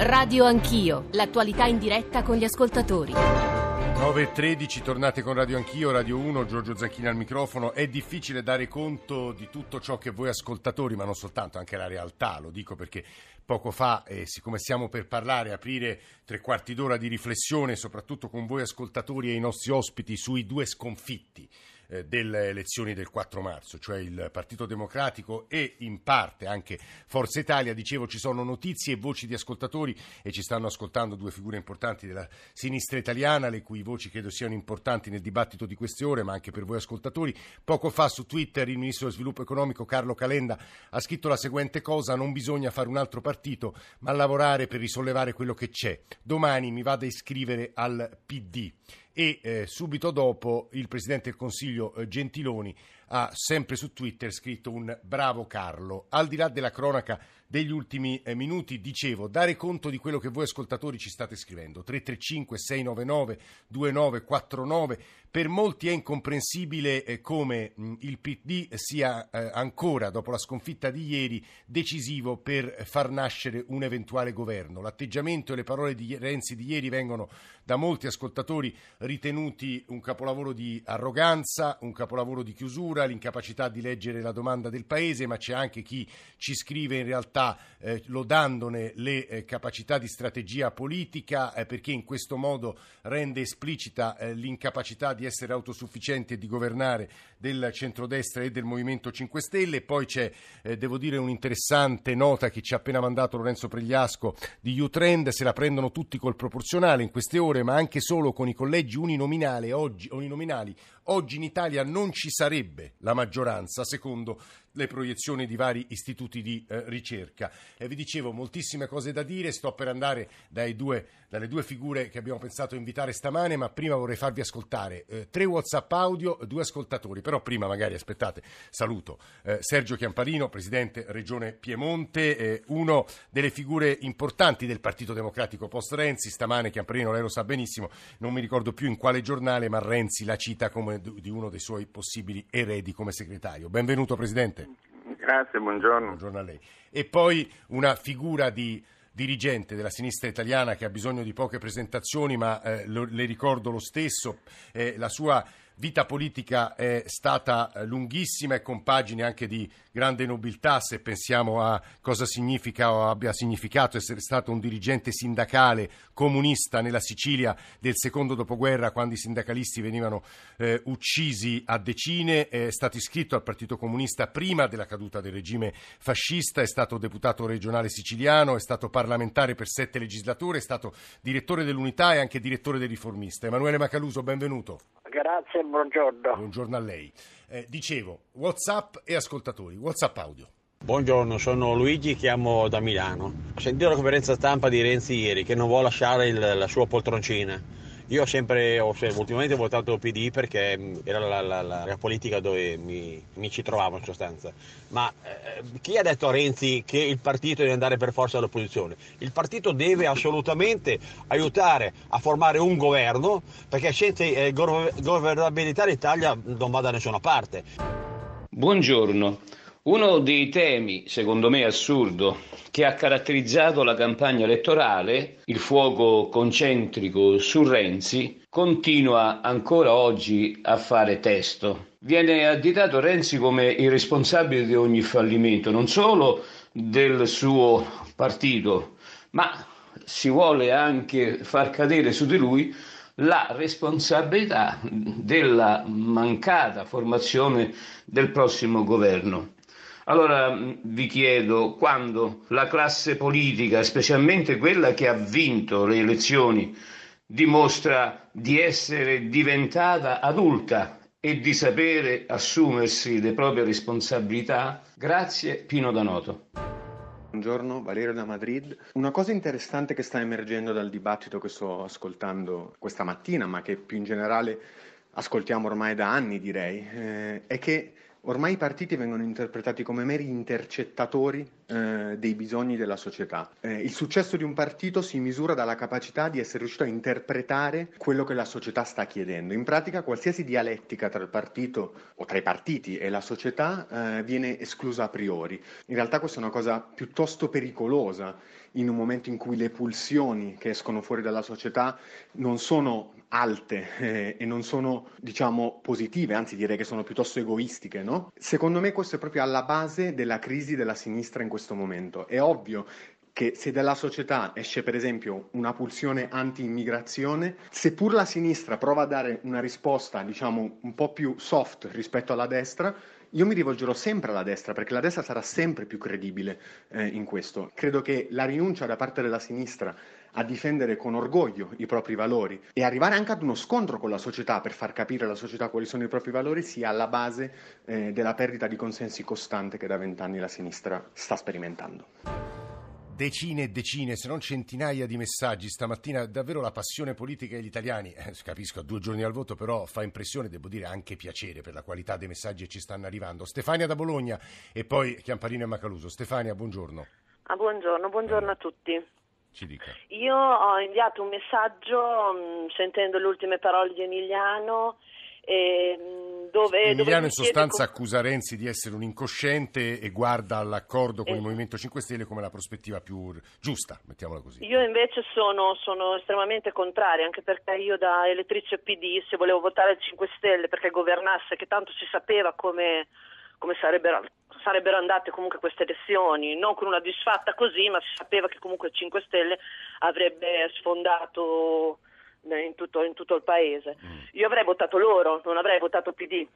Radio Anch'io, l'attualità in diretta con gli ascoltatori. 9.13, tornate con Radio Anch'io, Radio 1, Giorgio Zanchini al microfono. È difficile dare conto di tutto ciò che voi ascoltatori, ma non soltanto, anche la realtà, lo dico perché poco fa, eh, siccome stiamo per parlare, aprire tre quarti d'ora di riflessione, soprattutto con voi ascoltatori e i nostri ospiti, sui due sconfitti eh, delle elezioni del 4 marzo, cioè il Partito Democratico e in parte anche Forza Italia. Dicevo, ci sono notizie e voci di ascoltatori e ci stanno ascoltando due figure importanti della sinistra italiana, le cui voci credo siano importanti nel dibattito di queste ore, ma anche per voi ascoltatori. Poco fa su Twitter il Ministro dello Sviluppo Economico Carlo Calenda ha scritto la seguente cosa, non bisogna fare un altro partito, ma lavorare per risollevare quello che c'è. Domani mi vado a iscrivere al PD e eh, subito dopo il Presidente del Consiglio eh, Gentiloni ha sempre su Twitter scritto un bravo Carlo. Al di là della cronaca degli ultimi eh, minuti, dicevo, dare conto di quello che voi ascoltatori ci state scrivendo. 335 699 2949. Per molti è incomprensibile eh, come mh, il PD sia eh, ancora, dopo la sconfitta di ieri, decisivo per far nascere un eventuale governo. L'atteggiamento e le parole di Renzi di ieri vengono da molti ascoltatori ritenuti un capolavoro di arroganza, un capolavoro di chiusura, l'incapacità di leggere la domanda del Paese, ma c'è anche chi ci scrive in realtà eh, lodandone le eh, capacità di strategia politica eh, perché in questo modo rende esplicita eh, l'incapacità di essere autosufficienti e di governare del centrodestra e del Movimento 5 Stelle. Poi c'è, eh, devo dire, un'interessante nota che ci ha appena mandato Lorenzo Pregliasco di U-Trend, se la prendono tutti col proporzionale in queste ore, ma anche solo con i collegi uninominali oggi, uninominali. Oggi in Italia non ci sarebbe la maggioranza, secondo le proiezioni di vari istituti di eh, ricerca. E vi dicevo moltissime cose da dire, sto per andare due, dalle due figure che abbiamo pensato invitare stamane, ma prima vorrei farvi ascoltare eh, tre WhatsApp audio, due ascoltatori, però prima magari aspettate, saluto eh, Sergio Chiamparino, Presidente Regione Piemonte, eh, uno delle figure importanti del Partito Democratico post Renzi, stamane Chiamparino lei lo sa benissimo, non mi ricordo più in quale giornale, ma Renzi la cita come di uno dei suoi possibili eredi come segretario. Benvenuto Presidente. Grazie, buongiorno. Buongiorno a lei. E poi una figura di dirigente della sinistra italiana che ha bisogno di poche presentazioni, ma eh, lo, le ricordo lo stesso, eh, la sua vita politica è stata lunghissima e con pagine anche di grande nobiltà, se pensiamo a cosa significa o abbia significato essere stato un dirigente sindacale comunista nella Sicilia del secondo dopoguerra, quando i sindacalisti venivano eh, uccisi a decine, è stato iscritto al Partito Comunista prima della caduta del regime fascista, è stato deputato regionale siciliano, è stato parlamentare per sette legislature, è stato direttore dell'Unità e anche direttore del Riformista. Emanuele Macaluso, benvenuto. Grazie, buongiorno. Buongiorno a lei. Eh, dicevo, WhatsApp e ascoltatori, WhatsApp audio. Buongiorno, sono Luigi, chiamo da Milano. Ho sentito la conferenza stampa di Renzi ieri che non vuole lasciare il, la sua poltroncina. Io ho sempre, ho, ultimamente ho votato PD perché mm, era la, la, la, la politica dove mi, mi, ci trovavo in sostanza. Ma eh, chi ha detto a Renzi che il partito deve andare per forza all'opposizione? Il partito deve assolutamente aiutare a formare un governo perché senza eh, governabilità l'Italia non va da nessuna parte. Buongiorno. Uno dei temi, secondo me assurdo, che ha caratterizzato la campagna elettorale, il fuoco concentrico su Renzi, continua ancora oggi a fare testo. Viene additato Renzi come il responsabile di ogni fallimento, non solo del suo partito, ma si vuole anche far cadere su di lui la responsabilità della mancata formazione del prossimo governo. Allora vi chiedo quando la classe politica, specialmente quella che ha vinto le elezioni, dimostra di essere diventata adulta e di sapere assumersi le proprie responsabilità, grazie Pino Danoto. Buongiorno, Valerio da Madrid. Una cosa interessante che sta emergendo dal dibattito che sto ascoltando questa mattina, ma che più in generale ascoltiamo ormai da anni, direi, eh, è che Ormai i partiti vengono interpretati come meri intercettatori eh, dei bisogni della società. Eh, il successo di un partito si misura dalla capacità di essere riuscito a interpretare quello che la società sta chiedendo. In pratica qualsiasi dialettica tra il partito o tra i partiti e la società eh, viene esclusa a priori. In realtà questa è una cosa piuttosto pericolosa in un momento in cui le pulsioni che escono fuori dalla società non sono alte eh, e non sono, diciamo, positive, anzi direi che sono piuttosto egoistiche, no? Secondo me questo è proprio alla base della crisi della sinistra in questo momento. È ovvio che se dalla società esce per esempio una pulsione anti-immigrazione, seppur la sinistra prova a dare una risposta, diciamo, un po' più soft rispetto alla destra, io mi rivolgerò sempre alla destra perché la destra sarà sempre più credibile eh, in questo. Credo che la rinuncia da parte della sinistra a difendere con orgoglio i propri valori e arrivare anche ad uno scontro con la società per far capire alla società quali sono i propri valori sia alla base eh, della perdita di consensi costante che da vent'anni la sinistra sta sperimentando decine e decine, se non centinaia di messaggi stamattina, davvero la passione politica degli italiani, eh, capisco a due giorni al voto, però fa impressione, devo dire anche piacere per la qualità dei messaggi che ci stanno arrivando. Stefania da Bologna e poi Chiamparino e Macaluso. Stefania, buongiorno. Ah, buongiorno, buongiorno eh. a tutti. Ci dica. Io ho inviato un messaggio mh, mm, sentendo le ultime parole di Emiliano eh, dove, Emiliano in sostanza come... accusa Renzi di essere un incosciente e guarda all'accordo con eh. il Movimento 5 Stelle come la prospettiva più giusta, mettiamola così. Io invece sono, sono estremamente contraria, anche perché io da elettrice PD, se volevo votare il 5 Stelle perché governasse, che tanto si sapeva come, come sarebbero, sarebbero, andate comunque queste elezioni, non con una disfatta così, ma si sapeva che comunque il 5 Stelle avrebbe sfondato in tutto, in tutto il paese. Mm. Io avrei votato loro, non avrei votato PD.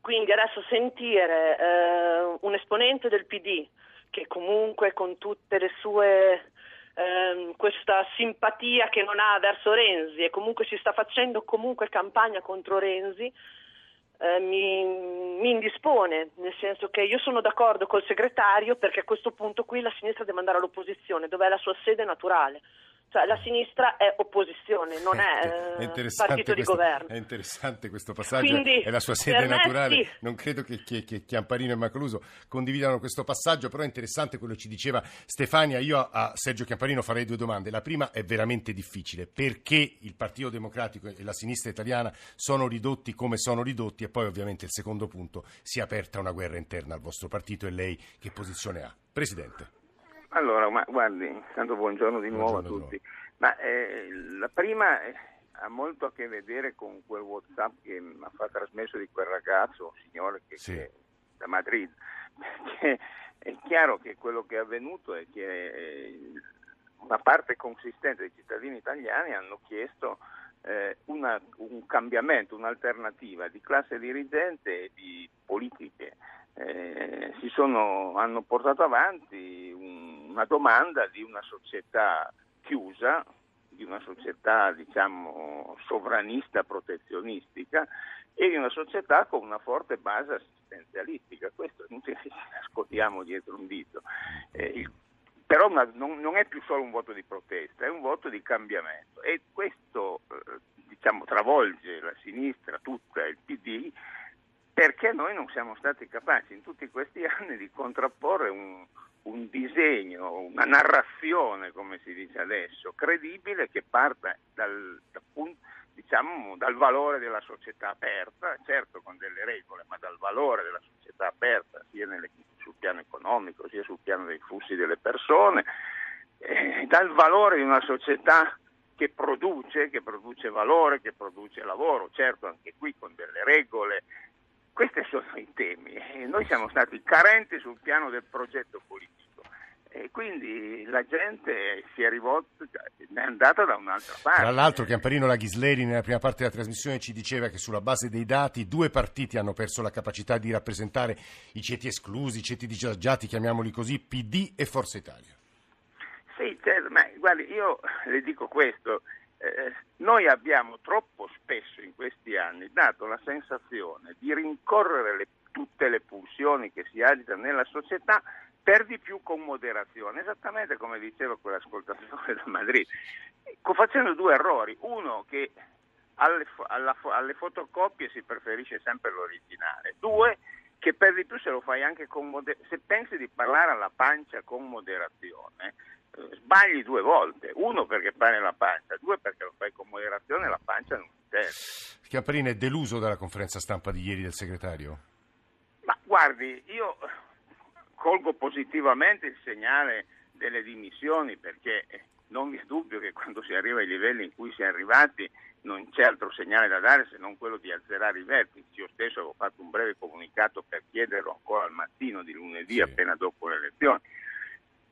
Quindi adesso sentire eh, un esponente del PD che comunque con tutte le sue eh, questa simpatia che non ha verso Renzi e comunque si sta facendo comunque campagna contro Renzi eh, mi, mi, indispone, nel senso che io sono d'accordo col segretario perché a questo punto qui la sinistra deve andare all'opposizione, dove è la sua sede naturale. Cioè la sinistra è opposizione, non è, è eh, partito questo, di governo. È interessante questo passaggio, Quindi, è la sua sede naturale. Sì. Non credo che, che, che, Chiamparino e Macluso condividano questo passaggio, però è interessante quello che ci diceva Stefania. Io a Sergio Chiamparino farei due domande. La prima è veramente difficile. Perché il Partito Democratico e la sinistra italiana sono ridotti come sono ridotti? E poi ovviamente il secondo punto, si è aperta una guerra interna al vostro partito e lei che posizione ha? Presidente. Allora, ma guardi, intanto buongiorno di nuovo buongiorno a tutti. Ma eh, la prima eh, ha molto a che vedere con quel WhatsApp che mi ha trasmesso di quel ragazzo, signore che, sì. che da Madrid. Perché è chiaro che quello che è avvenuto è che eh, una parte consistente dei cittadini italiani hanno chiesto eh, una, un cambiamento, un'alternativa di classe dirigente e di politiche. Eh, si sono, hanno portato avanti una domanda di una società chiusa, di una società diciamo sovranista protezionistica e di una società con una forte base assistenzialistica. Questo non ci nascondiamo dietro un dito. Eh, però una, non, non, è più solo un voto di protesta, è un voto di cambiamento e questo eh, diciamo, travolge la sinistra tutta, il PD, perché noi non siamo stati capaci in tutti questi anni di contrapporre un, un disegno, una narrazione, come si dice adesso, credibile che parta dal, diciamo, dal valore della società aperta, certo con delle regole, ma dal valore della società aperta sia nelle, sul piano economico sia sul piano dei flussi delle persone, eh, dal valore di una società che produce, che produce valore, che produce lavoro, certo anche qui con delle regole questi sono i temi. Noi siamo stati carenti sul piano del progetto politico e quindi la gente si è rivolta, è andata da un'altra parte. Tra l'altro Chiamparino Laghisleri nella prima parte della trasmissione ci diceva che sulla base dei dati due partiti hanno perso la capacità di rappresentare i ceti esclusi, i ceti disagiati, chiamiamoli così, PD e Forza Italia. Sì, certo, ma guardi, io le dico questo, eh, noi abbiamo troppo spesso in questi anni dato la sensazione di rincorrere le, tutte le pulsioni che si agitano nella società per di più con moderazione, esattamente come diceva quell'ascoltatore da Madrid, facendo due errori. Uno che alle, alla, alle fotocopie si preferisce sempre l'originale. Due che per di più se lo fai anche con moderazione, se pensi di parlare alla pancia con moderazione, sbagli due volte. Uno perché parli alla pancia, due perché lo fai con moderazione e la pancia non ti serve. Chiapparini è deluso dalla conferenza stampa di ieri del segretario? Ma guardi, io colgo positivamente il segnale delle dimissioni perché non vi è dubbio che quando si arriva ai livelli in cui si è arrivati non c'è altro segnale da dare se non quello di azzerare i vertici. Io stesso avevo fatto un breve comunicato per chiederlo ancora al mattino di lunedì, sì. appena dopo le elezioni.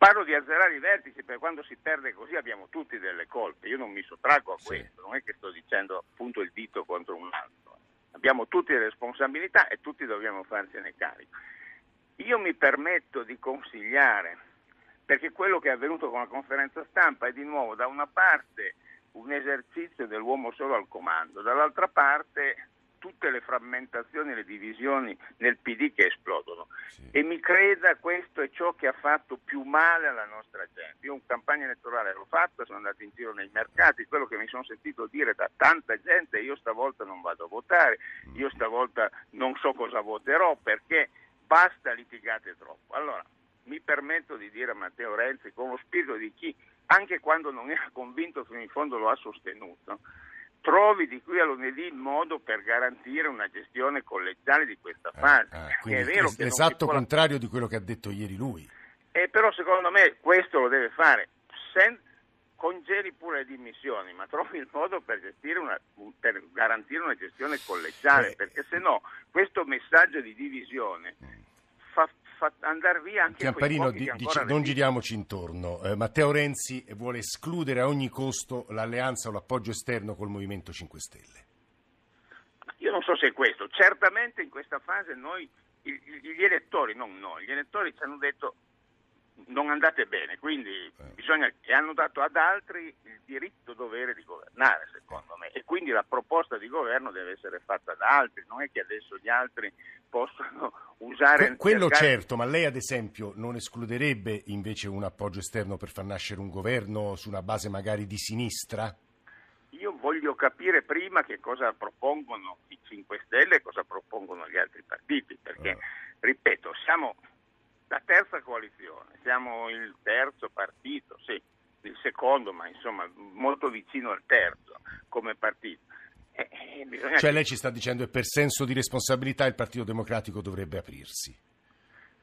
Parlo di azzerare i vertici perché quando si perde così abbiamo tutti delle colpe. Io non mi sottraggo a questo, sì. non è che sto dicendo appunto il dito contro un altro. Abbiamo tutti le responsabilità e tutti dobbiamo farcene carico. Io mi permetto di consigliare, perché quello che è avvenuto con la conferenza stampa è di nuovo da una parte un esercizio dell'uomo solo al comando, dall'altra parte tutte le frammentazioni e le divisioni nel PD che esplodono. Sì. E mi creda, questo è ciò che ha fatto più male alla nostra gente. Io in campagna elettorale l'ho fatta, sono andato in giro nei mercati, quello che mi sono sentito dire da tanta gente, io stavolta non vado a votare, io stavolta non so cosa voterò perché basta litigate troppo. Allora, mi permetto di dire a Matteo Renzi, con lo spirito di chi anche quando non era convinto fino in fondo lo ha sostenuto, trovi di qui a lunedì il modo per garantire una gestione collegiale di questa eh, fase. Ah, ah, è vero che l'esatto può... contrario di quello che ha detto ieri lui. Eh, però secondo me questo lo deve fare. Sen... Congeli pure le dimissioni, ma trovi il modo per, una, per garantire una gestione collegiale, eh, perché se no questo messaggio di divisione mm andare via anche Chiamparino, di, dice, non giriamoci intorno. Eh, Matteo Renzi vuole escludere a ogni costo l'alleanza o l'appoggio esterno col Movimento 5 Stelle. Io non so se è questo. Certamente in questa fase noi, gli elettori, non noi, gli elettori ci hanno detto non andate bene, quindi eh. bisogna, e hanno dato ad altri il diritto dovere di governare, secondo me, e quindi la proposta di governo deve essere fatta da altri, non è che adesso gli altri possano usare... Que- quello cercare... certo, ma lei ad esempio non escluderebbe invece un appoggio esterno per far nascere un governo su una base magari di sinistra? Io voglio capire prima che cosa propongono i 5 Stelle e cosa propongono gli altri partiti, perché, oh. ripeto, siamo la terza coalizione, siamo il terzo partito, sì, il secondo, ma insomma molto vicino al terzo come partito. Eh, eh, cioè lei ci sta dicendo che per senso di responsabilità il Partito Democratico dovrebbe aprirsi.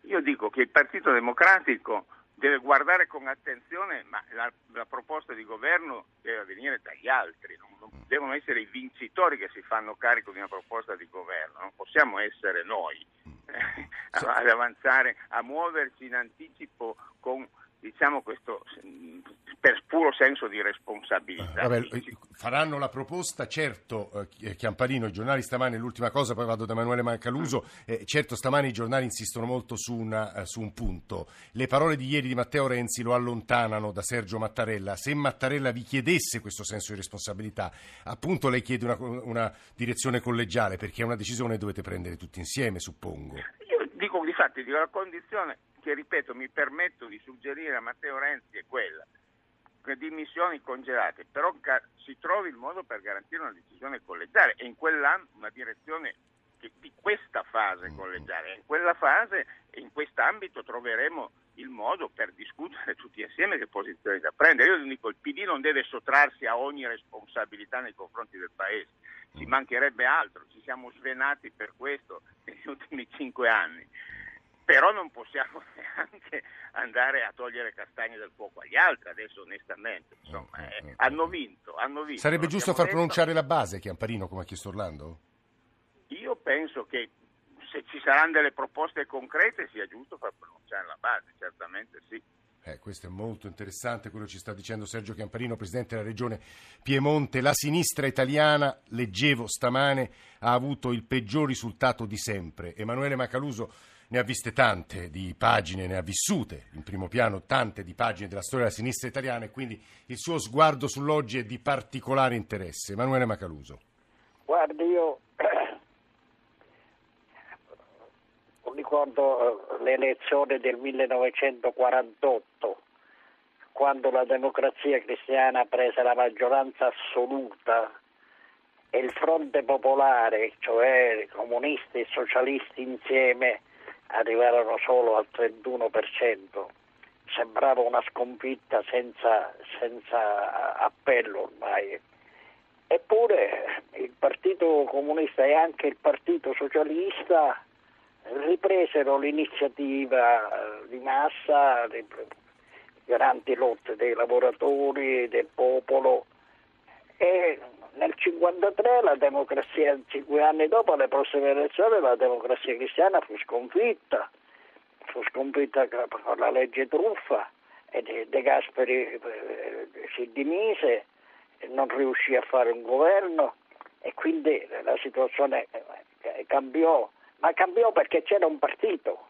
Io dico che il Partito Democratico deve guardare con attenzione, ma la, la proposta di governo deve venire dagli altri, non, non, devono essere i vincitori che si fanno carico di una proposta di governo, non possiamo essere noi eh, ad avanzare, a muoverci in anticipo con diciamo questo per puro senso di responsabilità. Vabbè, faranno la proposta, certo, eh, Chiamparino, i giornali stamani, l'ultima cosa, poi vado da Emanuele Mancaluso, eh, certo stamani i giornali insistono molto su, una, eh, su, un punto. Le parole di ieri di Matteo Renzi lo allontanano da Sergio Mattarella. Se Mattarella vi chiedesse questo senso di responsabilità, appunto lei chiede una, una direzione collegiale, perché è una decisione che dovete prendere tutti insieme, suppongo. Io dico, di fatti, dico, la condizione che, ripeto, mi permetto di suggerire a Matteo Renzi è quella dimissioni congelate, però si trovi il modo per garantire una decisione collegiale e in quell'anno una direzione di questa fase collegiale. In quella fase e in quest'ambito troveremo il modo per discutere tutti insieme che posizioni da prendere. Io dico il PD non deve sottrarsi a ogni responsabilità nei confronti del Paese, ci mancherebbe altro, ci siamo svenati per questo negli ultimi cinque anni però non possiamo neanche andare a togliere castagne dal fuoco agli altri adesso onestamente insomma, eh, eh, hanno vinto, hanno vinto sarebbe giusto far detto... pronunciare la base Chiamparino come ha chiesto Orlando? io penso che se ci saranno delle proposte concrete sia giusto far pronunciare la base certamente sì eh, questo è molto interessante quello che ci sta dicendo Sergio Chiamparino, Presidente della Regione Piemonte. La sinistra italiana, leggevo stamane, ha avuto il peggior risultato di sempre. Emanuele Macaluso ne ha viste tante di pagine, ne ha vissute in primo piano tante di pagine della storia della sinistra italiana e quindi il suo sguardo sull'oggi è di particolare interesse. Emanuele Macaluso. Guardi, io ricordo eh, le elezioni del 1948, quando la democrazia cristiana prese la maggioranza assoluta e il Fronte Popolare, cioè comunisti e socialisti insieme, arrivarono solo al 31%. Sembrava una sconfitta senza, senza appello ormai. Eppure il Partito Comunista e anche il Partito Socialista ripresero l'iniziativa eh, di massa, le grandi lotte dei lavoratori, del popolo e nel 1953 la democrazia, cinque anni dopo le prossime elezioni, la democrazia cristiana fu sconfitta, fu sconfitta con la legge truffa e De Gasperi eh, si dimise, non riuscì a fare un governo e quindi la situazione eh, cambiò, ma cambiò perché c'era un partito.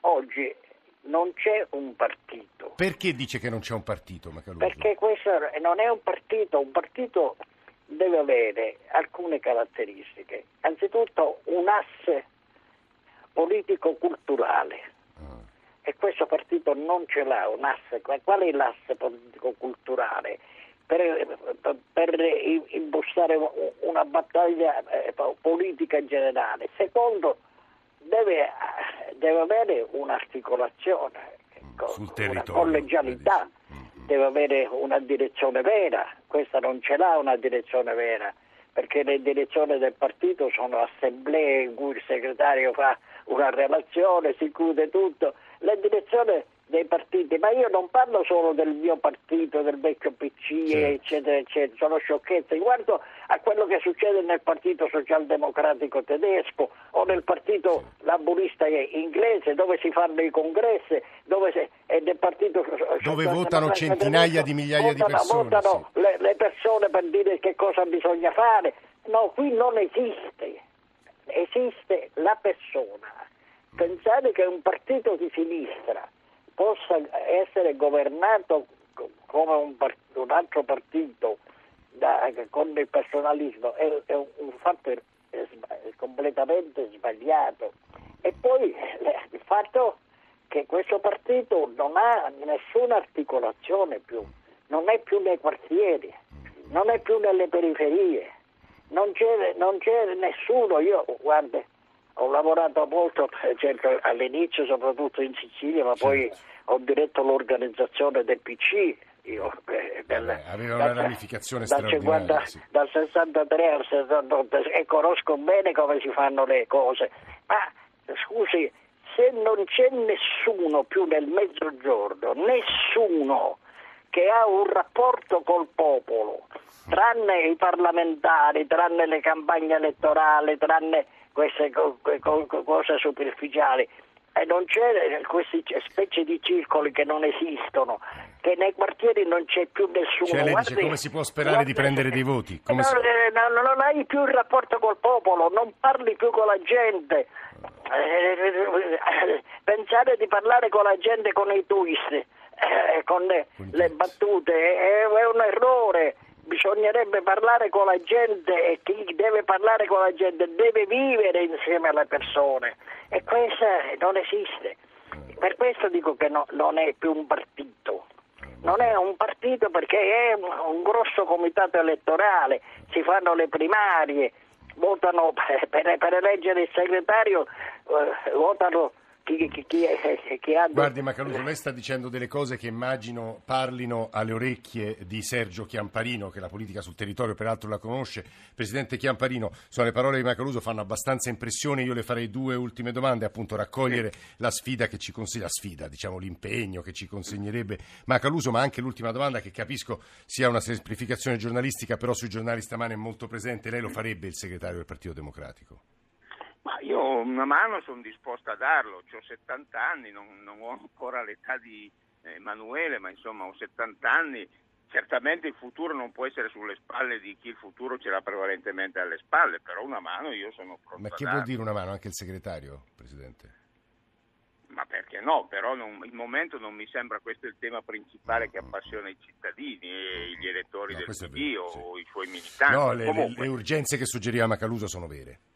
Oggi non c'è un partito. Perché dice che non c'è un partito, Macaluso? Perché questo non è un partito, un partito deve avere alcune caratteristiche. Anzitutto un asse politico-culturale e questo partito non ce l'ha un asse. Qual è l'asse politico-culturale? Per, per impostare una battaglia eh, politica generale. Secondo, deve, deve avere un'articolazione, mm, una collegialità deve avere una direzione vera, questa non ce l'ha una direzione vera, perché le direzioni del partito sono assemblee in cui il segretario fa una relazione, si chiude tutto, la direzione dei partiti, ma io non parlo solo del mio partito, del vecchio PC, certo. eccetera, eccetera, sono sciocchezze. Guardo a quello che succede nel partito socialdemocratico tedesco o nel partito laburista inglese, dove si fanno i congressi, dove si, e nel partito dove votano centinaia di migliaia votano, di persone. Votano sì. le, le persone per dire che cosa bisogna fare. No, qui non esiste, esiste la persona. Pensate che un partito di sinistra possa essere governato come un, un altro partito da, con il personalismo è, è un, un, fatto è, è completamente sbagliato. E poi il fatto che questo partito non ha nessuna articolazione più, non è più nei quartieri, non è più nelle periferie, non c'è, non c'è nessuno, io guarda, ho lavorato molto certo, all'inizio soprattutto in Sicilia, ma poi ho diretto l'organizzazione del PC. Io, eh, del, aveva una ramificazione da, straordinaria. sì. Dal 63 al 68 e conosco bene come si fanno le cose. Ma scusi, se non c'è nessuno più nel mezzogiorno, nessuno che ha un rapporto col popolo, tranne i parlamentari, tranne le campagne elettorali, tranne queste cose superficiali. E non c'è queste specie di circoli che non esistono, che nei quartieri non c'è più nessuno. Cioè lei Guardi, dice come si può sperare di prendere dei voti? No, si... Eh, no, non hai più il rapporto col popolo, non parli più con la gente. Eh, pensare di parlare con la gente con i twist, eh, con le, battute, è un errore bisognerebbe parlare con la gente e chi deve parlare con la gente deve vivere insieme alle persone e questo non esiste. Per questo dico che no, non è più un partito. Non è un partito perché è un, un grosso comitato elettorale, si fanno le primarie, votano per, per eleggere il segretario, eh, votano chi, chi, chi, chi ha... Guardi Macaluso, lei sta dicendo delle cose che immagino parlino alle orecchie di Sergio Chiamparino, che la politica sul territorio peraltro la conosce. Presidente Chiamparino, sono le parole di Macaluso fanno abbastanza impressione, io le farei due ultime domande, appunto raccogliere la sfida che ci consiglia, la sfida, diciamo l'impegno che ci consegnerebbe Macaluso, ma anche l'ultima domanda che capisco sia una semplificazione giornalistica, però sui giornali stamane è molto presente, lei lo farebbe il segretario del Partito Democratico? Ma io una mano sono disposto a darlo, ho 70 anni, non, non ho ancora l'età di Emanuele, ma insomma ho 70 anni, certamente il futuro non può essere sulle spalle di chi il futuro ce l'ha prevalentemente alle spalle, però una mano io sono pronto Ma che vuol dire una mano? Anche il segretario, Presidente? Ma perché no? Però non, il momento non mi sembra questo il tema principale che appassiona i cittadini e gli elettori no, del PD o sì. i suoi militanti. No, le, le, le urgenze che suggeriva Macaluso sono vere.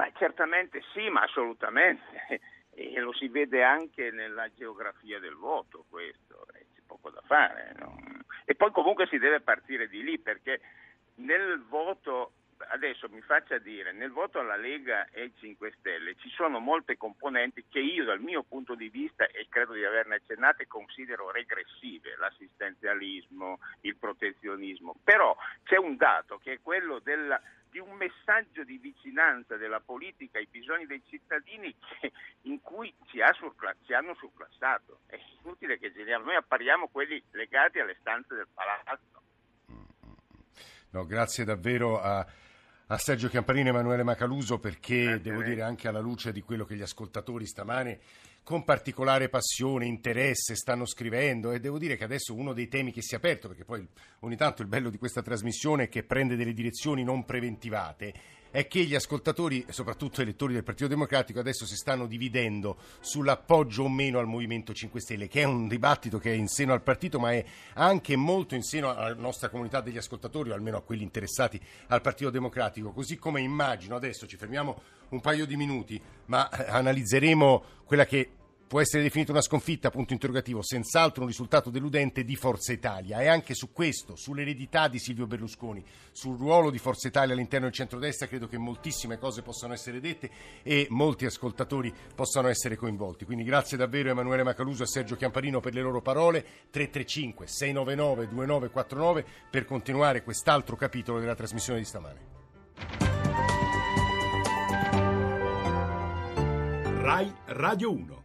Ma certamente sì, ma assolutamente. E lo si vede anche nella geografia del voto questo, c'è poco da fare. No? E poi comunque si deve partire di lì perché nel voto adesso mi faccia dire, nel voto alla Lega e 5 Stelle ci sono molte componenti che io dal mio punto di vista, e credo di averne accennate, considero regressive, l'assistenzialismo, il protezionismo, però c'è un dato che è quello della, di un messaggio di vicinanza della politica ai bisogni dei cittadini che, in cui ci, ha surcla- ci, hanno surclassato. È inutile che giriamo, noi appariamo quelli legati alle stanze del palazzo. No, grazie davvero a a Sergio Chiamparino e Emanuele Macaluso perché Grazie devo dire anche alla luce di quello che gli ascoltatori stamane con particolare passione, interesse stanno scrivendo e devo dire che adesso uno dei temi che si è aperto, perché poi ogni tanto il bello di questa trasmissione è che prende delle direzioni non preventivate, è che gli ascoltatori, soprattutto elettori del Partito Democratico, adesso si stanno dividendo sull'appoggio o meno al Movimento 5 Stelle, che è un dibattito che è in seno al partito, ma è anche molto in seno alla nostra comunità degli ascoltatori, o almeno a quelli interessati al Partito Democratico. Così come immagino, adesso ci fermiamo un paio di minuti, ma eh, analizzeremo quella che può essere definita una sconfitta, punto interrogativo, senz'altro un risultato deludente di Forza Italia. E anche su questo, sull'eredità di Silvio Berlusconi, sul ruolo di Forza Italia all'interno del centrodestra, credo che moltissime cose possano essere dette e molti ascoltatori possano essere coinvolti. Quindi grazie davvero a Emanuele Macaluso e a Sergio Chiamparino per le loro parole. 335 699 2949 per continuare quest'altro capitolo della trasmissione di stamane. RAI Radio 1